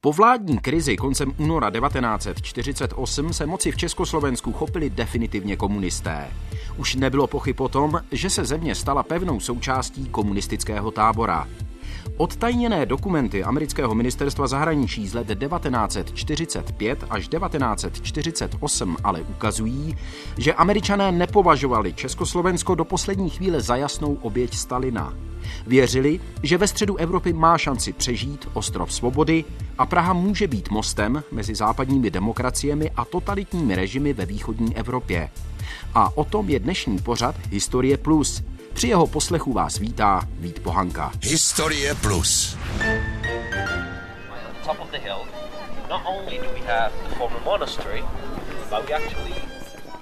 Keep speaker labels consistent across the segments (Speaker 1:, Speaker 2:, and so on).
Speaker 1: Po vládní krizi koncem února 1948 se moci v Československu chopili definitivně komunisté. Už nebylo pochyb o tom, že se země stala pevnou součástí komunistického tábora. Odtajněné dokumenty amerického ministerstva zahraničí z let 1945 až 1948 ale ukazují, že američané nepovažovali Československo do poslední chvíle za jasnou oběť Stalina. Věřili, že ve středu Evropy má šanci přežít ostrov svobody a Praha může být mostem mezi západními demokraciemi a totalitními režimy ve východní Evropě. A o tom je dnešní pořad Historie Plus. Při jeho poslechu vás vítá Vít Pohanka.
Speaker 2: Historie Plus.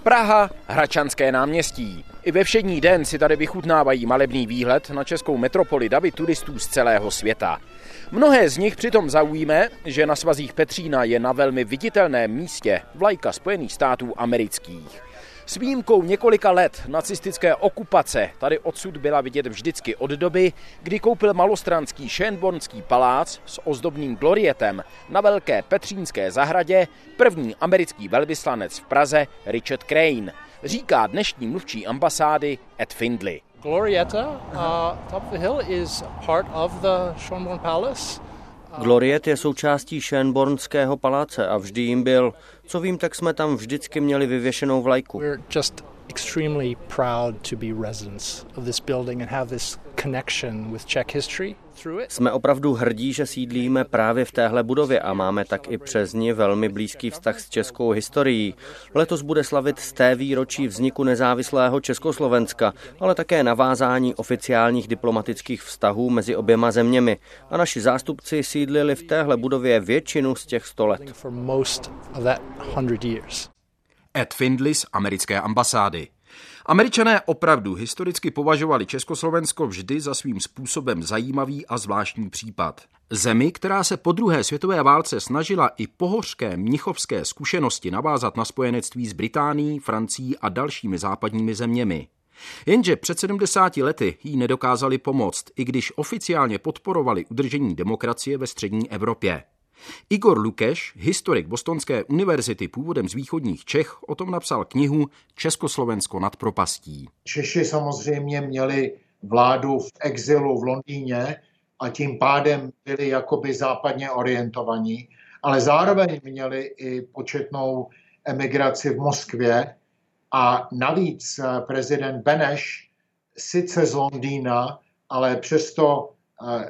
Speaker 1: Praha, Hračanské náměstí. I ve všední den si tady vychutnávají malebný výhled na českou metropoli davy turistů z celého světa. Mnohé z nich přitom zaujíme, že na svazích Petřína je na velmi viditelném místě vlajka Spojených států amerických. S výjimkou několika let nacistické okupace tady odsud byla vidět vždycky od doby, kdy koupil malostranský Schönbornský palác s ozdobným glorietem na Velké Petřínské zahradě první americký velvyslanec v Praze Richard Crane, říká dnešní mluvčí ambasády Ed Findley.
Speaker 3: Glorieta, uh, top of the hill, is part of the Schönborn Palace.
Speaker 4: Gloriet je součástí Schönbornského paláce a vždy jim byl. Co vím, tak jsme tam vždycky měli vyvěšenou vlajku.
Speaker 3: Extremely proud to be residents of this building and have this connection with Czech history through it.
Speaker 4: Jsme opravdu hrdí, že sídlíme právě v téhle budově a máme tak i přes ní velmi blízký vztah s českou historií. Letos bude slavit z té výročí vzniku nezávislého Československa, ale také navázání oficiálních diplomatických vztahů mezi oběma zeměmi. A naši zástupci sídlili v téhle budově většinu z těch sto let.
Speaker 1: Ed Findley z americké ambasády. Američané opravdu historicky považovali Československo vždy za svým způsobem zajímavý a zvláštní případ. Zemi, která se po druhé světové válce snažila i pohořké mnichovské zkušenosti navázat na spojenectví s Británií, Francií a dalšími západními zeměmi. Jenže před 70 lety jí nedokázali pomoct, i když oficiálně podporovali udržení demokracie ve střední Evropě. Igor Lukeš, historik Bostonské univerzity původem z východních Čech, o tom napsal knihu Československo nad propastí.
Speaker 5: Češi samozřejmě měli vládu v exilu v Londýně a tím pádem byli jakoby západně orientovaní, ale zároveň měli i početnou emigraci v Moskvě a navíc prezident Beneš sice z Londýna, ale přesto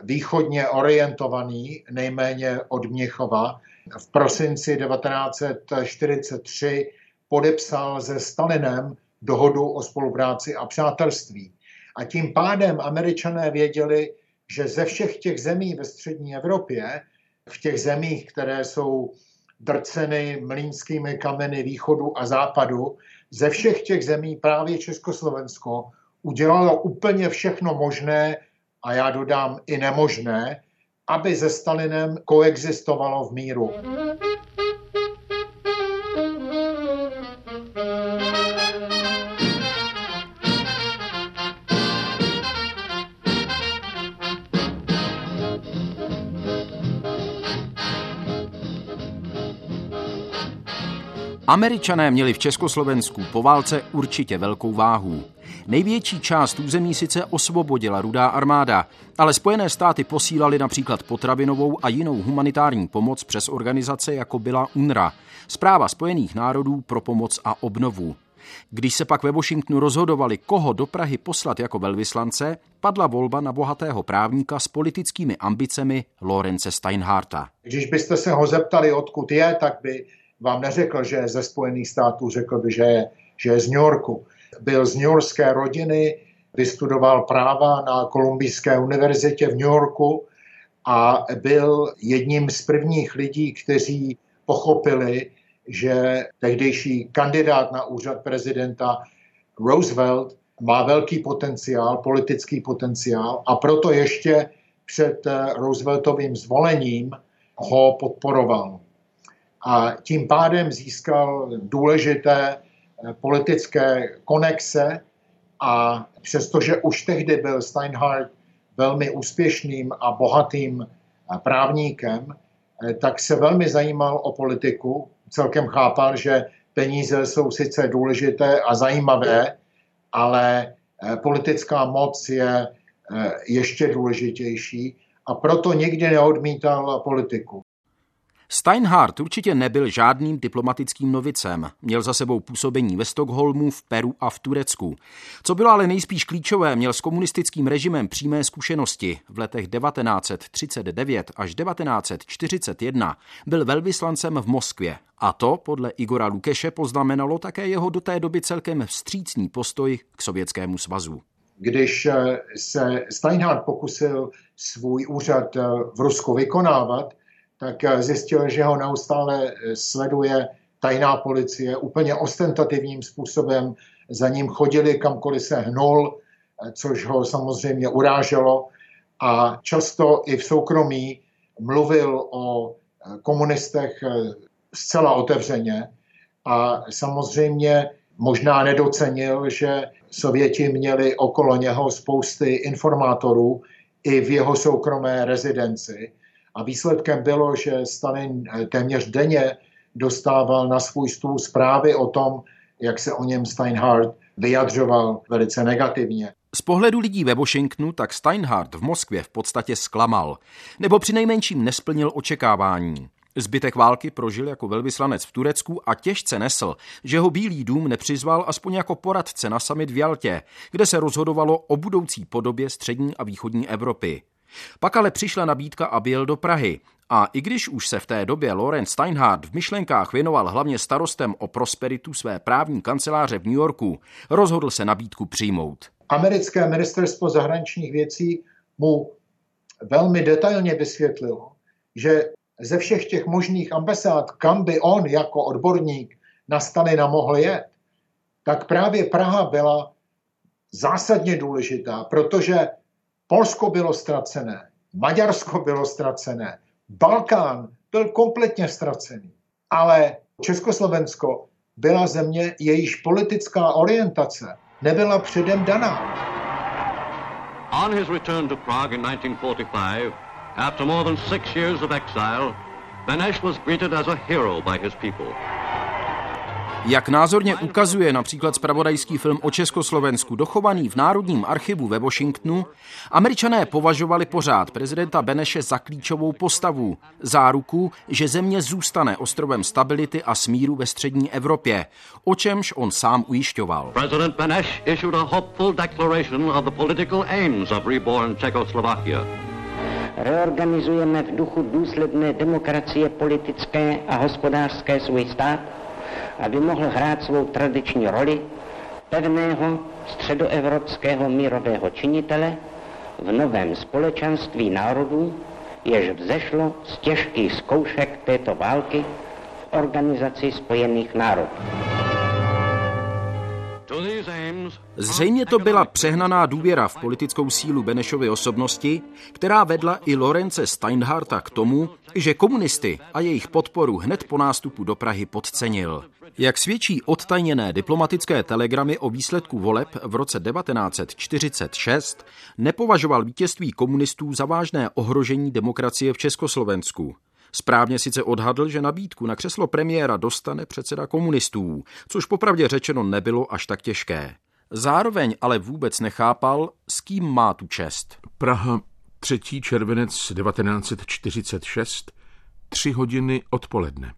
Speaker 5: východně orientovaný, nejméně od Měchova. V prosinci 1943 podepsal se Stalinem dohodu o spolupráci a přátelství. A tím pádem američané věděli, že ze všech těch zemí ve střední Evropě, v těch zemích, které jsou drceny mlínskými kameny východu a západu, ze všech těch zemí právě Československo udělalo úplně všechno možné a já dodám i nemožné, aby se Stalinem koexistovalo v míru.
Speaker 1: Američané měli v Československu po válce určitě velkou váhu. Největší část území sice osvobodila rudá armáda, ale Spojené státy posílali například potravinovou a jinou humanitární pomoc přes organizace jako byla UNRA, zpráva Spojených národů pro pomoc a obnovu. Když se pak ve Washingtonu rozhodovali, koho do Prahy poslat jako velvyslance, padla volba na bohatého právníka s politickými ambicemi Lorence Steinharta.
Speaker 5: Když byste se ho zeptali, odkud je, tak by vám neřekl, že je ze Spojených států, řekl by, že je, že je z New Yorku. Byl z New Yorkské rodiny, vystudoval práva na Kolumbijské univerzitě v New Yorku a byl jedním z prvních lidí, kteří pochopili, že tehdejší kandidát na úřad prezidenta Roosevelt má velký potenciál, politický potenciál a proto ještě před Rooseveltovým zvolením ho podporoval. A tím pádem získal důležité eh, politické konexe a přestože už tehdy byl Steinhardt velmi úspěšným a bohatým eh, právníkem, tak se velmi zajímal o politiku. Celkem chápal, že peníze jsou sice důležité a zajímavé, ale politická moc je ještě důležitější a proto nikdy neodmítal politiku.
Speaker 1: Steinhardt určitě nebyl žádným diplomatickým novicem. Měl za sebou působení ve Stockholmu, v Peru a v Turecku. Co bylo ale nejspíš klíčové, měl s komunistickým režimem přímé zkušenosti. V letech 1939 až 1941 byl velvyslancem v Moskvě. A to podle Igora Lukeše poznamenalo také jeho do té doby celkem vstřícný postoj k Sovětskému svazu.
Speaker 5: Když eh, se Steinhardt pokusil svůj úřad eh, v Rusku vykonávat, tak eh, zjistil, že ho neustále sleduje tajná policie úplně ostentativním způsobem. Za ním chodili kamkoliv se hnul, což ho samozřejmě uráželo. A často i v soukromí mluvil o komunistech zcela otevřeně. A samozřejmě možná nedocenil, že Sověti měli okolo něho spousty informátorů i v jeho soukromé rezidenci. A výsledkem bylo, že Stalin eh, téměř denně dostával na svůj stůl zprávy o tom, jak se o něm Steinhardt vyjadřoval velice negativně.
Speaker 1: Z pohledu lidí ve Washingtonu tak Steinhardt v Moskvě v podstatě zklamal, nebo přinejmenším nesplnil očekávání. Zbytek války prožil jako velvyslanec v Turecku a těžce nesl, že ho Bílý dům nepřizval aspoň jako poradce na summit v Jaltě, kde se rozhodovalo o budoucí podobě střední a východní Evropy. Pak ale přišla nabídka a byl do Prahy. A i když už se v té době Lorenz Steinhardt v myšlenkách věnoval hlavně starostem o prosperitu své právní kanceláře v New Yorku, rozhodl se nabídku přijmout.
Speaker 5: Americké ministerstvo zahraničních věcí mu velmi detailně vysvětlilo, že ze všech těch možných ambasád, kam by on jako odborník na Stalina mohl jet, tak právě Praha byla zásadně důležitá, protože Polsko bylo ztracené, Maďarsko bylo ztracené, Balkán byl kompletně ztracený. Ale Československo byla země, jejíž politická orientace nebyla předem daná. On his return to Prague in 1945, After more than six years of exile,
Speaker 1: Beneš was greeted as a hero by his people. Jak názorně ukazuje například spravodajský film o Československu dochovaný v Národním archivu ve Washingtonu, američané považovali pořád prezidenta Beneše za klíčovou postavu, záruku, že země zůstane ostrovem stability a smíru ve střední Evropě, o čemž on sám ujišťoval. President Beneš issued a hopeful declaration of the political aims of reborn Czechoslovakia
Speaker 6: reorganizujeme v duchu důsledné demokracie politické a hospodářské svůj stát, aby mohl hrát svou tradiční roli pevného středoevropského mírového činitele v novém společenství národů, jež vzešlo z těžkých zkoušek této války v Organizaci spojených národů.
Speaker 1: Zřejmě to byla přehnaná důvěra v politickou sílu Benešovy osobnosti, která vedla i Lorence Steinharta k tomu, že komunisty a jejich podporu hned po nástupu do Prahy podcenil. Jak svědčí odtajněné diplomatické telegramy o výsledku voleb v roce 1946, nepovažoval vítězství komunistů za vážné ohrožení demokracie v Československu. Správně sice odhadl, že nabídku na křeslo premiéra dostane předseda komunistů, což popravdě řečeno nebylo až tak těžké. Zároveň ale vůbec nechápal, s kým má tu čest.
Speaker 7: Praha, 3. červenec 1946, tři hodiny odpoledne.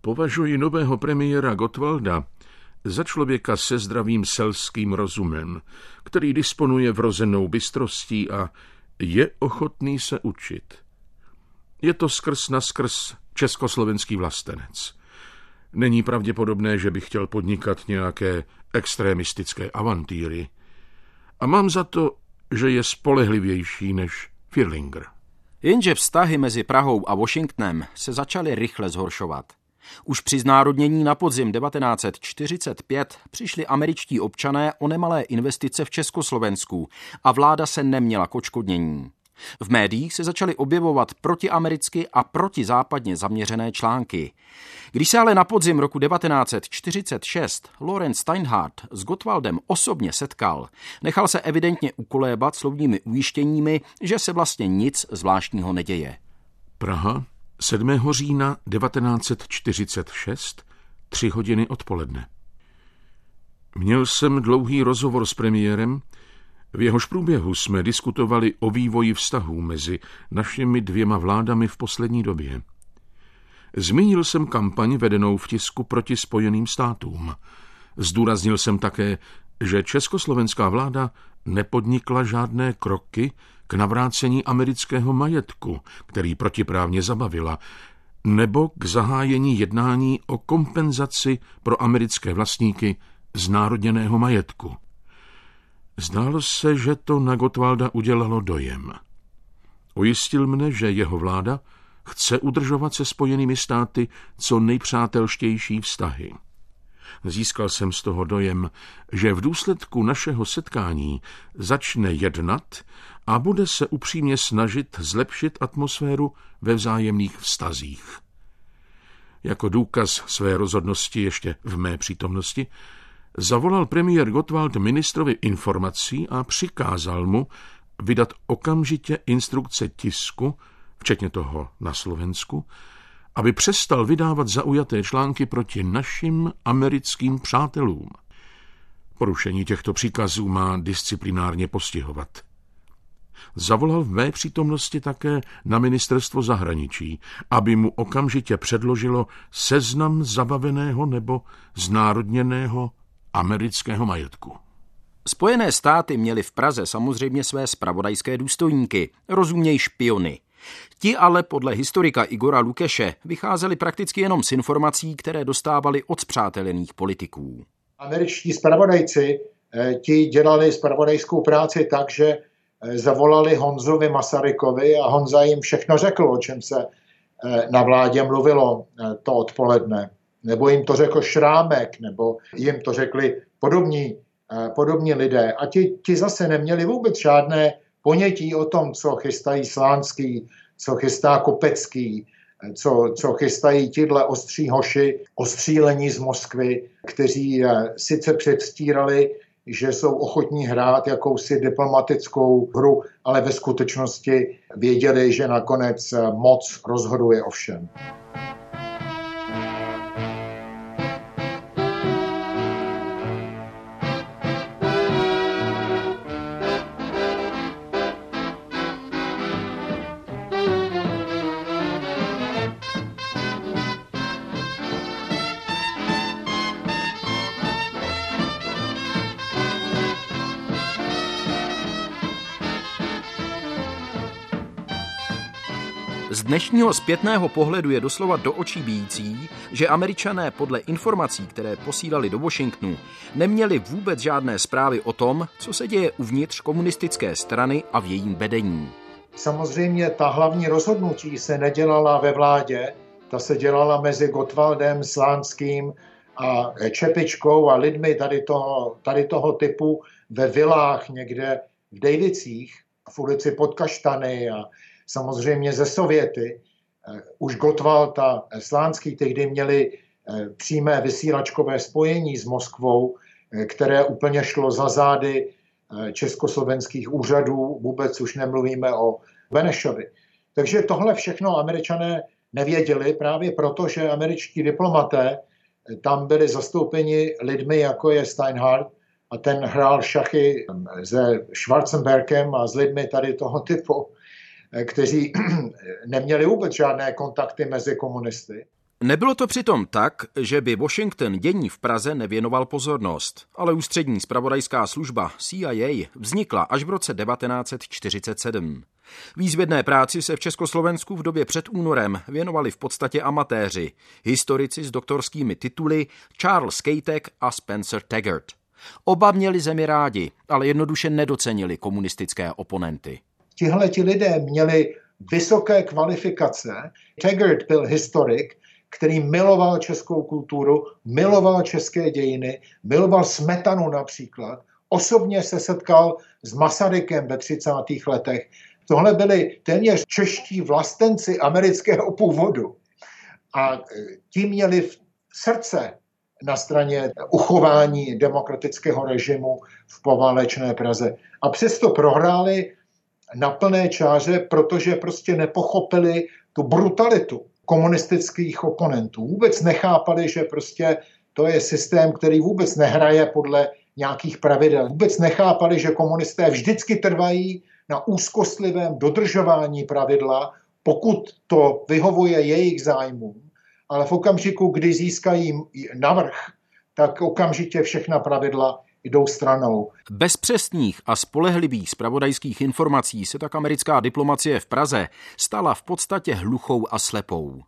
Speaker 7: Považuji nového premiéra Gotwalda za člověka se zdravým selským rozumem, který disponuje vrozenou bystrostí a je ochotný se učit. Je to skrz na skrz československý vlastenec. Není pravděpodobné, že by chtěl podnikat nějaké extremistické avantýry. A mám za to, že je spolehlivější než Firlinger.
Speaker 1: Jenže vztahy mezi Prahou a Washingtonem se začaly rychle zhoršovat. Už při znárodnění na podzim 1945 přišli američtí občané o nemalé investice v Československu a vláda se neměla k očkodnění. V médiích se začaly objevovat protiamericky a protizápadně zaměřené články. Když se ale na podzim roku 1946 Lorenz Steinhardt s Gottwaldem osobně setkal, nechal se evidentně ukolébat slovními ujištěními, že se vlastně nic zvláštního neděje.
Speaker 7: Praha, 7. října 1946, tři hodiny odpoledne. Měl jsem dlouhý rozhovor s premiérem, v jehož průběhu jsme diskutovali o vývoji vztahů mezi našimi dvěma vládami v poslední době. Zmínil jsem kampaň vedenou v tisku proti Spojeným státům. Zdůraznil jsem také, že československá vláda nepodnikla žádné kroky k navrácení amerického majetku, který protiprávně zabavila, nebo k zahájení jednání o kompenzaci pro americké vlastníky znárodněného majetku. Zdálo se, že to na Gotwalda udělalo dojem. Ujistil mne, že jeho vláda chce udržovat se spojenými státy co nejpřátelštější vztahy. Získal jsem z toho dojem, že v důsledku našeho setkání začne jednat a bude se upřímně snažit zlepšit atmosféru ve vzájemných vztazích. Jako důkaz své rozhodnosti ještě v mé přítomnosti zavolal premiér Gottwald ministrovi informací a přikázal mu vydat okamžitě instrukce tisku, včetně toho na Slovensku, aby přestal vydávat zaujaté články proti našim americkým přátelům. Porušení těchto příkazů má disciplinárně postihovat. Zavolal v mé přítomnosti také na ministerstvo zahraničí, aby mu okamžitě předložilo seznam zabaveného nebo znárodněného amerického majetku.
Speaker 1: Spojené státy měly v Praze samozřejmě své spravodajské důstojníky, rozuměj špiony. Ti ale podle historika Igora Lukeše vycházeli prakticky jenom z informací, které dostávali od zpřátelených politiků.
Speaker 5: Američtí spravodajci eh, ti dělali spravodajskou práci tak, že eh, zavolali Honzovi Masarykovi a Honza jim všechno řekl, o čem se eh, na vládě mluvilo to odpoledne nebo jim to řekl Šrámek, nebo jim to řekli podobní, eh, podobní lidé. A ti, ti zase neměli vůbec žádné ponětí o tom, co chystají Slánský, co chystá Kopecký, eh, co, co chystají tihle ostří hoši, ostřílení z Moskvy, kteří eh, sice předstírali, že jsou ochotní hrát jakousi diplomatickou hru, ale ve skutečnosti věděli, že nakonec moc rozhoduje o všem.
Speaker 1: Dnešního zpětného pohledu je doslova do očí bíjící, že američané podle informací, které posílali do Washingtonu, neměli vůbec žádné zprávy o tom, co se děje uvnitř komunistické strany a v jejím vedení.
Speaker 5: Samozřejmě ta hlavní rozhodnutí se nedělala ve vládě, ta se dělala mezi Gotwaldem, Slánským a Čepičkou a lidmi tady toho, tady toho typu ve vilách někde v Dejvicích, v ulici pod Kaštany a samozřejmě ze Sověty. Eh, už Gottwald a Slánský tehdy měli eh, přímé vysílačkové spojení s Moskvou, eh, které úplně šlo za zády československých úřadů, vůbec už nemluvíme o Benešovi. Takže tohle všechno američané nevěděli právě proto, že američtí diplomaté tam byli zastoupeni lidmi, jako je Steinhardt, a ten hrál šachy se Schwarzenbergem a s lidmi tady toho typu. Eh, kteří neměli vůbec žádné kontakty mezi komunisty.
Speaker 1: Nebylo to přitom tak, že by Washington dění v Praze nevěnoval pozornost, ale ústřední spravodajská služba CIA vznikla až v roce 1947. Výzvědné práci se v Československu v době před únorem věnovali v podstatě amatéři, historici s doktorskými tituly Charles Kejtek a Spencer Taggart. Oba měli zemi rádi, ale jednoduše nedocenili komunistické oponenty
Speaker 5: tihle ti lidé měli vysoké kvalifikace. Taggart byl historik, který miloval českou kulturu, miloval české dějiny, miloval smetanu například. Osobně se setkal s Masarykem ve 30. letech. Tohle byli téměř čeští vlastenci amerického původu. A e, ti měli v srdce na straně uchování demokratického režimu v poválečné Praze. A přesto prohráli na plné čáře, protože prostě nepochopili tu brutalitu komunistických oponentů. Vůbec nechápali, že prostě to je systém, který vůbec nehraje podle nějakých pravidel. Vůbec nechápali, že komunisté vždycky trvají na úzkostlivém dodržování pravidla, pokud to vyhovuje jejich zájmům, ale v okamžiku, kdy získají navrh, tak okamžitě všechna pravidla jdou stranou.
Speaker 1: Bez přesných a spolehlivých spravodajských informací se tak americká diplomacie v Praze stala v podstatě hluchou a slepou.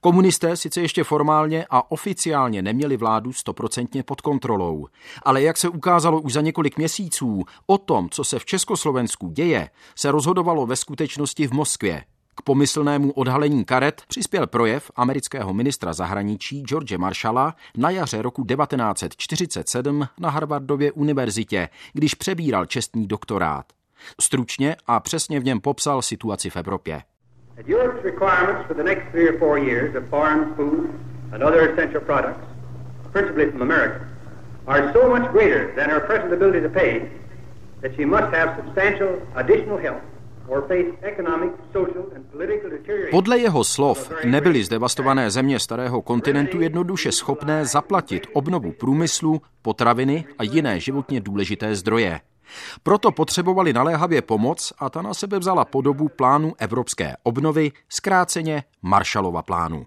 Speaker 1: Komunisté sice ještě formálně a oficiálně neměli vládu stoprocentně pod kontrolou, ale jak se ukázalo už za několik měsíců, o tom, co se v Československu děje, se rozhodovalo ve skutečnosti v Moskvě. K pomyslnému odhalení karet přispěl projev amerického ministra zahraničí George Marshalla na jaře roku 1947 na Harvardově univerzitě, když přebíral čestný doktorát. Stručně a přesně v něm popsal situaci v Evropě. Are so much greater than her present ability to pay that she must have substantial additional help podle jeho slov nebyly zdevastované země starého kontinentu jednoduše schopné zaplatit obnovu průmyslu, potraviny a jiné životně důležité zdroje. Proto potřebovali naléhavě pomoc a ta na sebe vzala podobu plánu evropské obnovy, zkráceně Marshallova plánu.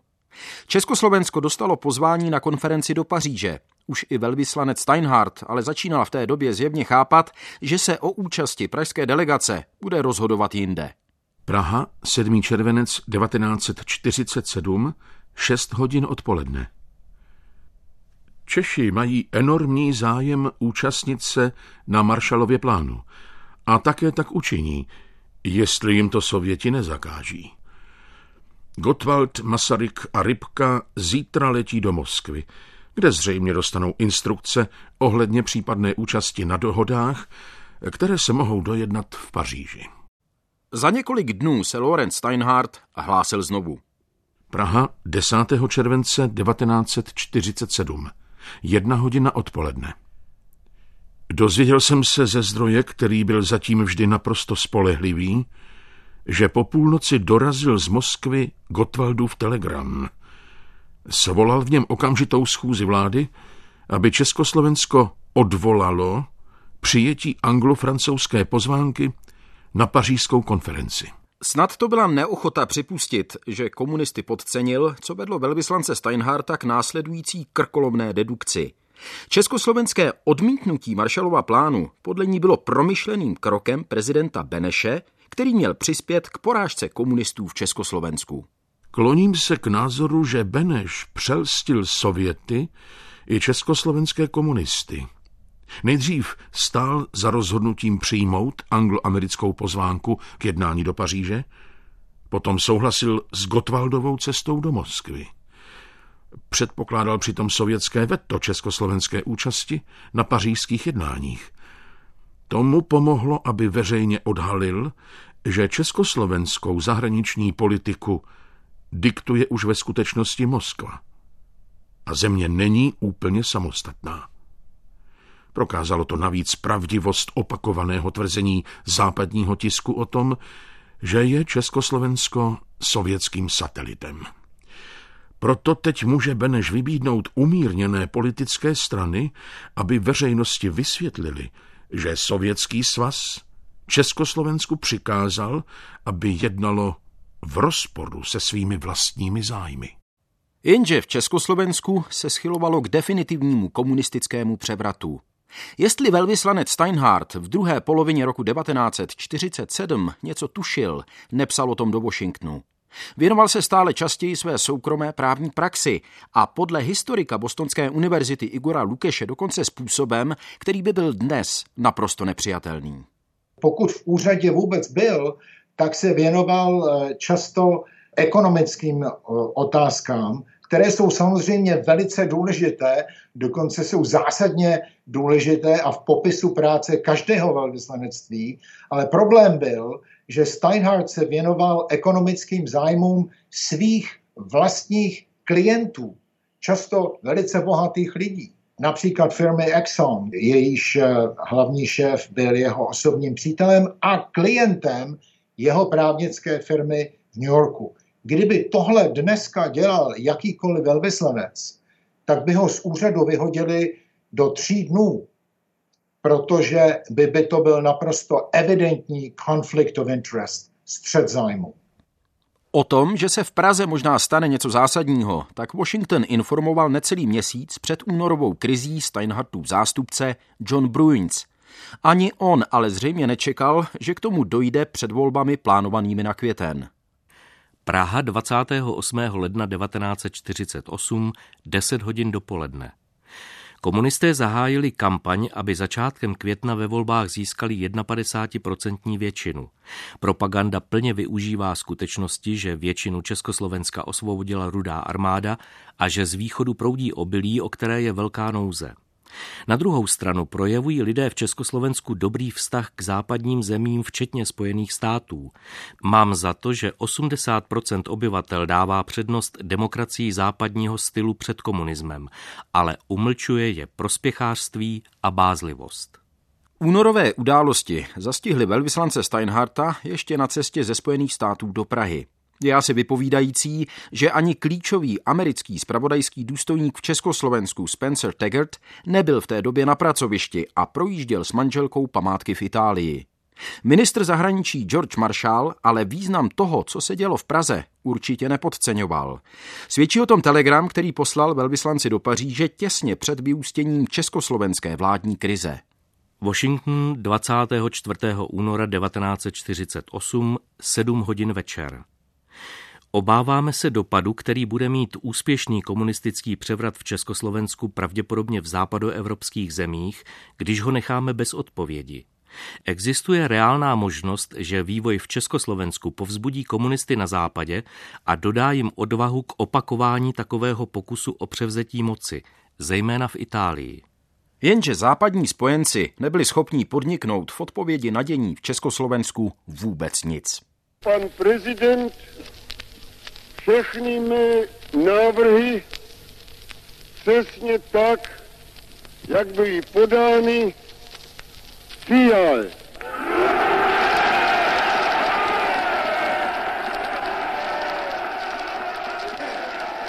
Speaker 1: Československo dostalo pozvání na konferenci do Paříže. Už i velvyslanec Steinhardt ale začínal v té době zjevně chápat, že se o účasti pražské delegace bude rozhodovat jinde.
Speaker 7: Praha, 7. červenec 1947, 6 hodin odpoledne. Češi mají enormní zájem účastnit se na Marshallově plánu a také tak učiní, jestli jim to Sověti nezakáží. Gottwald, Masaryk a Rybka zítra letí do Moskvy, kde zřejmě dostanou instrukce ohledně případné účasti na dohodách, které se mohou dojednat v Paříži.
Speaker 1: Za několik dnů se Lorenz Steinhardt hlásil znovu.
Speaker 7: Praha 10. července 1947. Jedna hodina odpoledne. Dozvěděl jsem se ze zdroje, který byl zatím vždy naprosto spolehlivý, že po půlnoci dorazil z Moskvy Gotwaldův telegram. Svolal v něm okamžitou schůzi vlády, aby Československo odvolalo přijetí anglo-francouzské pozvánky na pařížskou konferenci.
Speaker 1: Snad to byla neochota připustit, že komunisty podcenil, co vedlo velvyslance Steinharta k následující krkolomné dedukci. Československé odmítnutí Maršalova plánu podle ní bylo promyšleným krokem prezidenta Beneše, který měl přispět k porážce komunistů v Československu.
Speaker 7: Kloním se k názoru, že Beneš přelstil Sověty i československé komunisty. Nejdřív stál za rozhodnutím přijmout angloamerickou pozvánku k jednání do Paříže, potom souhlasil s Gotwaldovou cestou do Moskvy. Předpokládal přitom sovětské veto československé účasti na pařížských jednáních. Tomu pomohlo, aby veřejně odhalil, že československou zahraniční politiku diktuje už ve skutečnosti Moskva. A země není úplně samostatná. Prokázalo to navíc pravdivost opakovaného tvrzení západního tisku o tom, že je Československo sovětským satelitem. Proto teď může Beneš vybídnout umírněné politické strany, aby veřejnosti vysvětlili, že Sovětský svaz Československu přikázal, aby jednalo v rozporu se svými vlastními zájmy.
Speaker 1: Jenže v Československu se schylovalo k definitivnímu komunistickému převratu. Jestli velvyslanec Steinhardt v druhé polovině roku 1947 něco tušil, nepsal o tom do Washingtonu. Věnoval se stále častěji své soukromé právní praxi a podle historika Bostonské univerzity Igora Lukeše dokonce způsobem, který by byl dnes naprosto nepřijatelný.
Speaker 5: Pokud v úřadě vůbec byl, tak se věnoval eh, často ekonomickým eh, otázkám, které jsou samozřejmě velice důležité, dokonce jsou zásadně důležité a v popisu práce každého velvyslanectví, ale problém byl, že Steinhardt se věnoval ekonomickým zájmům svých vlastních klientů, často velice bohatých lidí. například firmy Exxon, jejíž eh, hlavní šéf byl jeho osobním přítelem a klientem jeho právnické firmy v New Yorku. Kdyby tohle dneska dělal jakýkoliv velvyslanec, tak by ho z úřadu vyhodili do tří dnů, protože by, by to byl naprosto evidentní conflict of interest, střed zájmu.
Speaker 1: O tom, že se v Praze možná stane něco zásadního, tak Washington informoval necelý měsíc před únorovou krizí Steinhartův zástupce John Bruins. Ani on ale zřejmě nečekal, že k tomu dojde před volbami plánovanými na květen.
Speaker 8: Praha 28. ledna 1948, 10 hodin dopoledne. Komunisté zahájili kampaň, aby začátkem května ve volbách získali 51% většinu. Propaganda plně využívá skutečnosti, že většinu Československa osvobodila rudá armáda a že z východu proudí obilí, o které je velká nouze. Na druhou stranu projevují lidé v Československu dobrý vztah k západním zemím, včetně Spojených států. Mám za to, že 80% obyvatel dává přednost demokracii západního stylu před komunismem, ale umlčuje je prospěchářství a bázlivost.
Speaker 1: Únorové události zastihly velvyslance Steinharta ještě na cestě ze Spojených států do Prahy. Je asi vypovídající, že ani klíčový americký spravodajský důstojník v Československu Spencer Taggart nebyl v té době na pracovišti a projížděl s manželkou památky v Itálii. Ministr zahraničí George Marshall ale význam toho, co se dělo v Praze, určitě nepodceňoval. Svědčí o tom telegram, který poslal velvyslanci do Paříže těsně před vyústěním československé vládní krize.
Speaker 8: Washington 24. února 1948, 7 hodin večer. Obáváme se dopadu, který bude mít úspěšný komunistický převrat v Československu pravděpodobně v západoevropských zemích, když ho necháme bez odpovědi. Existuje reálná možnost, že vývoj v Československu povzbudí komunisty na západě a dodá jim odvahu k opakování takového pokusu o převzetí moci, zejména v Itálii.
Speaker 1: Jenže západní spojenci nebyli schopní podniknout v odpovědi na dění v Československu vůbec nic.
Speaker 9: Pan prezident všechny mé návrhy přesně tak, jak byly podány, přijal.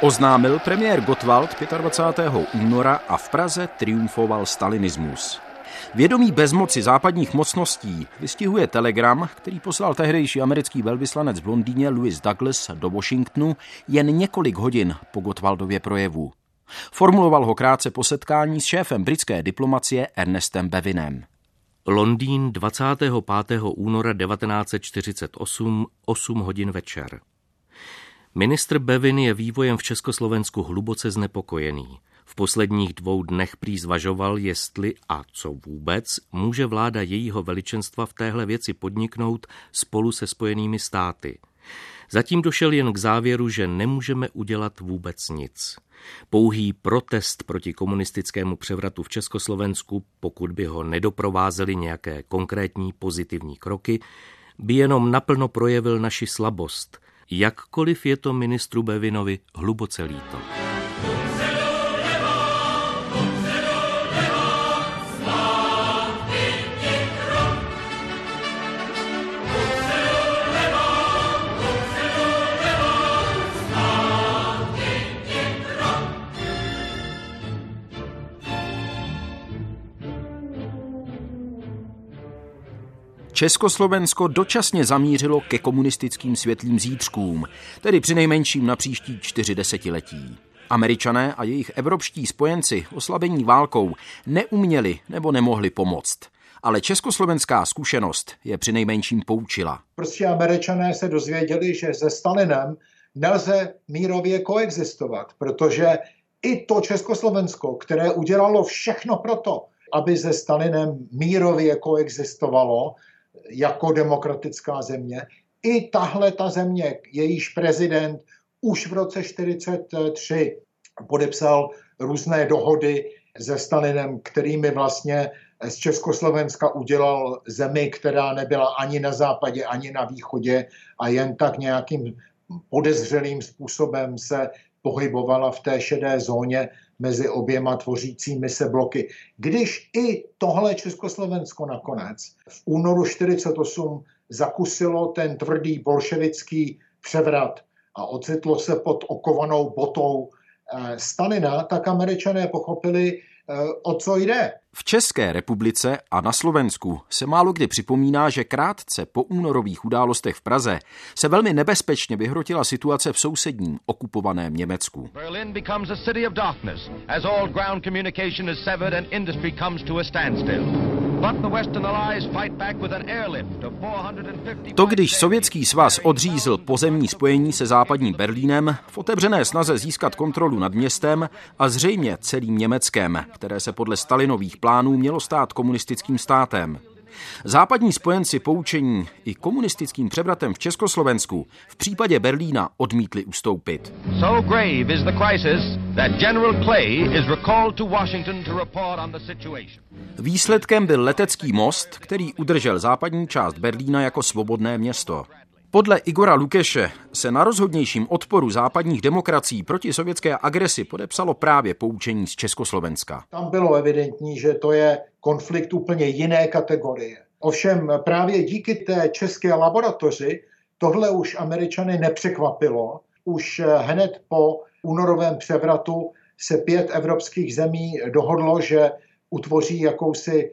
Speaker 1: Oznámil premiér Gottwald 25. února a v Praze triumfoval stalinismus. Vědomí bezmoci západních mocností vystihuje telegram, který poslal tehdejší americký velvyslanec v Londýně Louis Douglas do Washingtonu jen několik hodin po Gottwaldově projevu. Formuloval ho krátce po setkání s šéfem britské diplomacie Ernestem Bevinem.
Speaker 8: Londýn 25. února 1948, 8 hodin večer. Ministr Bevin je vývojem v Československu hluboce znepokojený. V posledních dvou dnech prý zvažoval, jestli a co vůbec může vláda jejího veličenstva v téhle věci podniknout spolu se spojenými státy. Zatím došel jen k závěru, že nemůžeme udělat vůbec nic. Pouhý protest proti komunistickému převratu v Československu, pokud by ho nedoprovázely nějaké konkrétní pozitivní kroky, by jenom naplno projevil naši slabost, jakkoliv je to ministru Bevinovi hluboce líto.
Speaker 1: Československo dočasně zamířilo ke komunistickým světlým zítřkům, tedy přinejmenším na příští čtyři desetiletí. Američané a jejich evropští spojenci oslabení válkou neuměli nebo nemohli pomoct. Ale československá zkušenost je přinejmenším poučila.
Speaker 5: Prostě američané se dozvěděli, že se Stalinem nelze mírově koexistovat, protože i to Československo, které udělalo všechno proto, aby se Stalinem mírově koexistovalo, jako demokratická země. I tahle ta země, jejíž prezident už v roce 1943 podepsal různé dohody se Stalinem, kterými vlastně z Československa udělal zemi, která nebyla ani na západě, ani na východě a jen tak nějakým podezřelým způsobem se pohybovala v té šedé zóně mezi oběma tvořícími se bloky. Když i tohle Československo nakonec v únoru 48 zakusilo ten tvrdý bolševický převrat a ocitlo se pod okovanou botou eh, Stalina, tak američané pochopili, eh, o co jde.
Speaker 1: V České republice a na Slovensku se málo kdy připomíná, že krátce po únorových událostech v Praze se velmi nebezpečně vyhrotila situace v sousedním okupovaném Německu. Berlin To, když Sovětský svaz odřízl pozemní spojení se západním Berlínem v otevřené snaze získat kontrolu nad městem a zřejmě celým Německem, které se podle Stalinových plánů mělo stát komunistickým státem. Západní spojenci poučení i komunistickým převratem v Československu v případě Berlína odmítli ustoupit. So grave is the crisis that General Clay is recalled to Washington to report on the situation. Výsledkem byl letecký most, který udržel západní část Berlína jako svobodné město. Podle Igora Lukeše se na rozhodnějším odporu západních demokracií proti sovětské agresi podepsalo právě poučení z Československa.
Speaker 5: Tam bylo evidentní, že to je konflikt úplně jiné kategorie. Ovšem právě díky té české laboratoři tohle už Američany nepřekvapilo. Už hned po únorovém převratu se pět evropských zemí dohodlo, že utvoří jakousi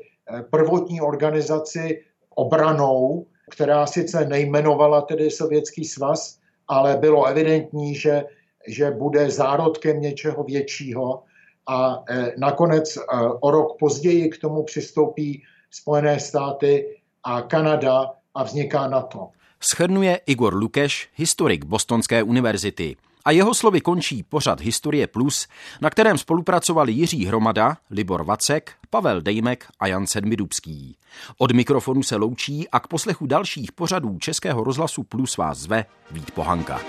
Speaker 5: prvotní organizaci obranou která sice nejmenovala tedy Sovětský svaz, ale bylo evidentní, že, že bude zárodkem něčeho většího a e, nakonec e, o rok později k tomu přistoupí Spojené státy a Kanada a vzniká NATO.
Speaker 1: Schrnuje Igor Lukeš, historik Bostonské univerzity. A jeho slovy končí pořad Historie Plus, na kterém spolupracovali Jiří Hromada, Libor Vacek, Pavel Dejmek a Jan Sedmidubský. Od mikrofonu se loučí a k poslechu dalších pořadů Českého rozhlasu Plus vás zve Vít Pohanka.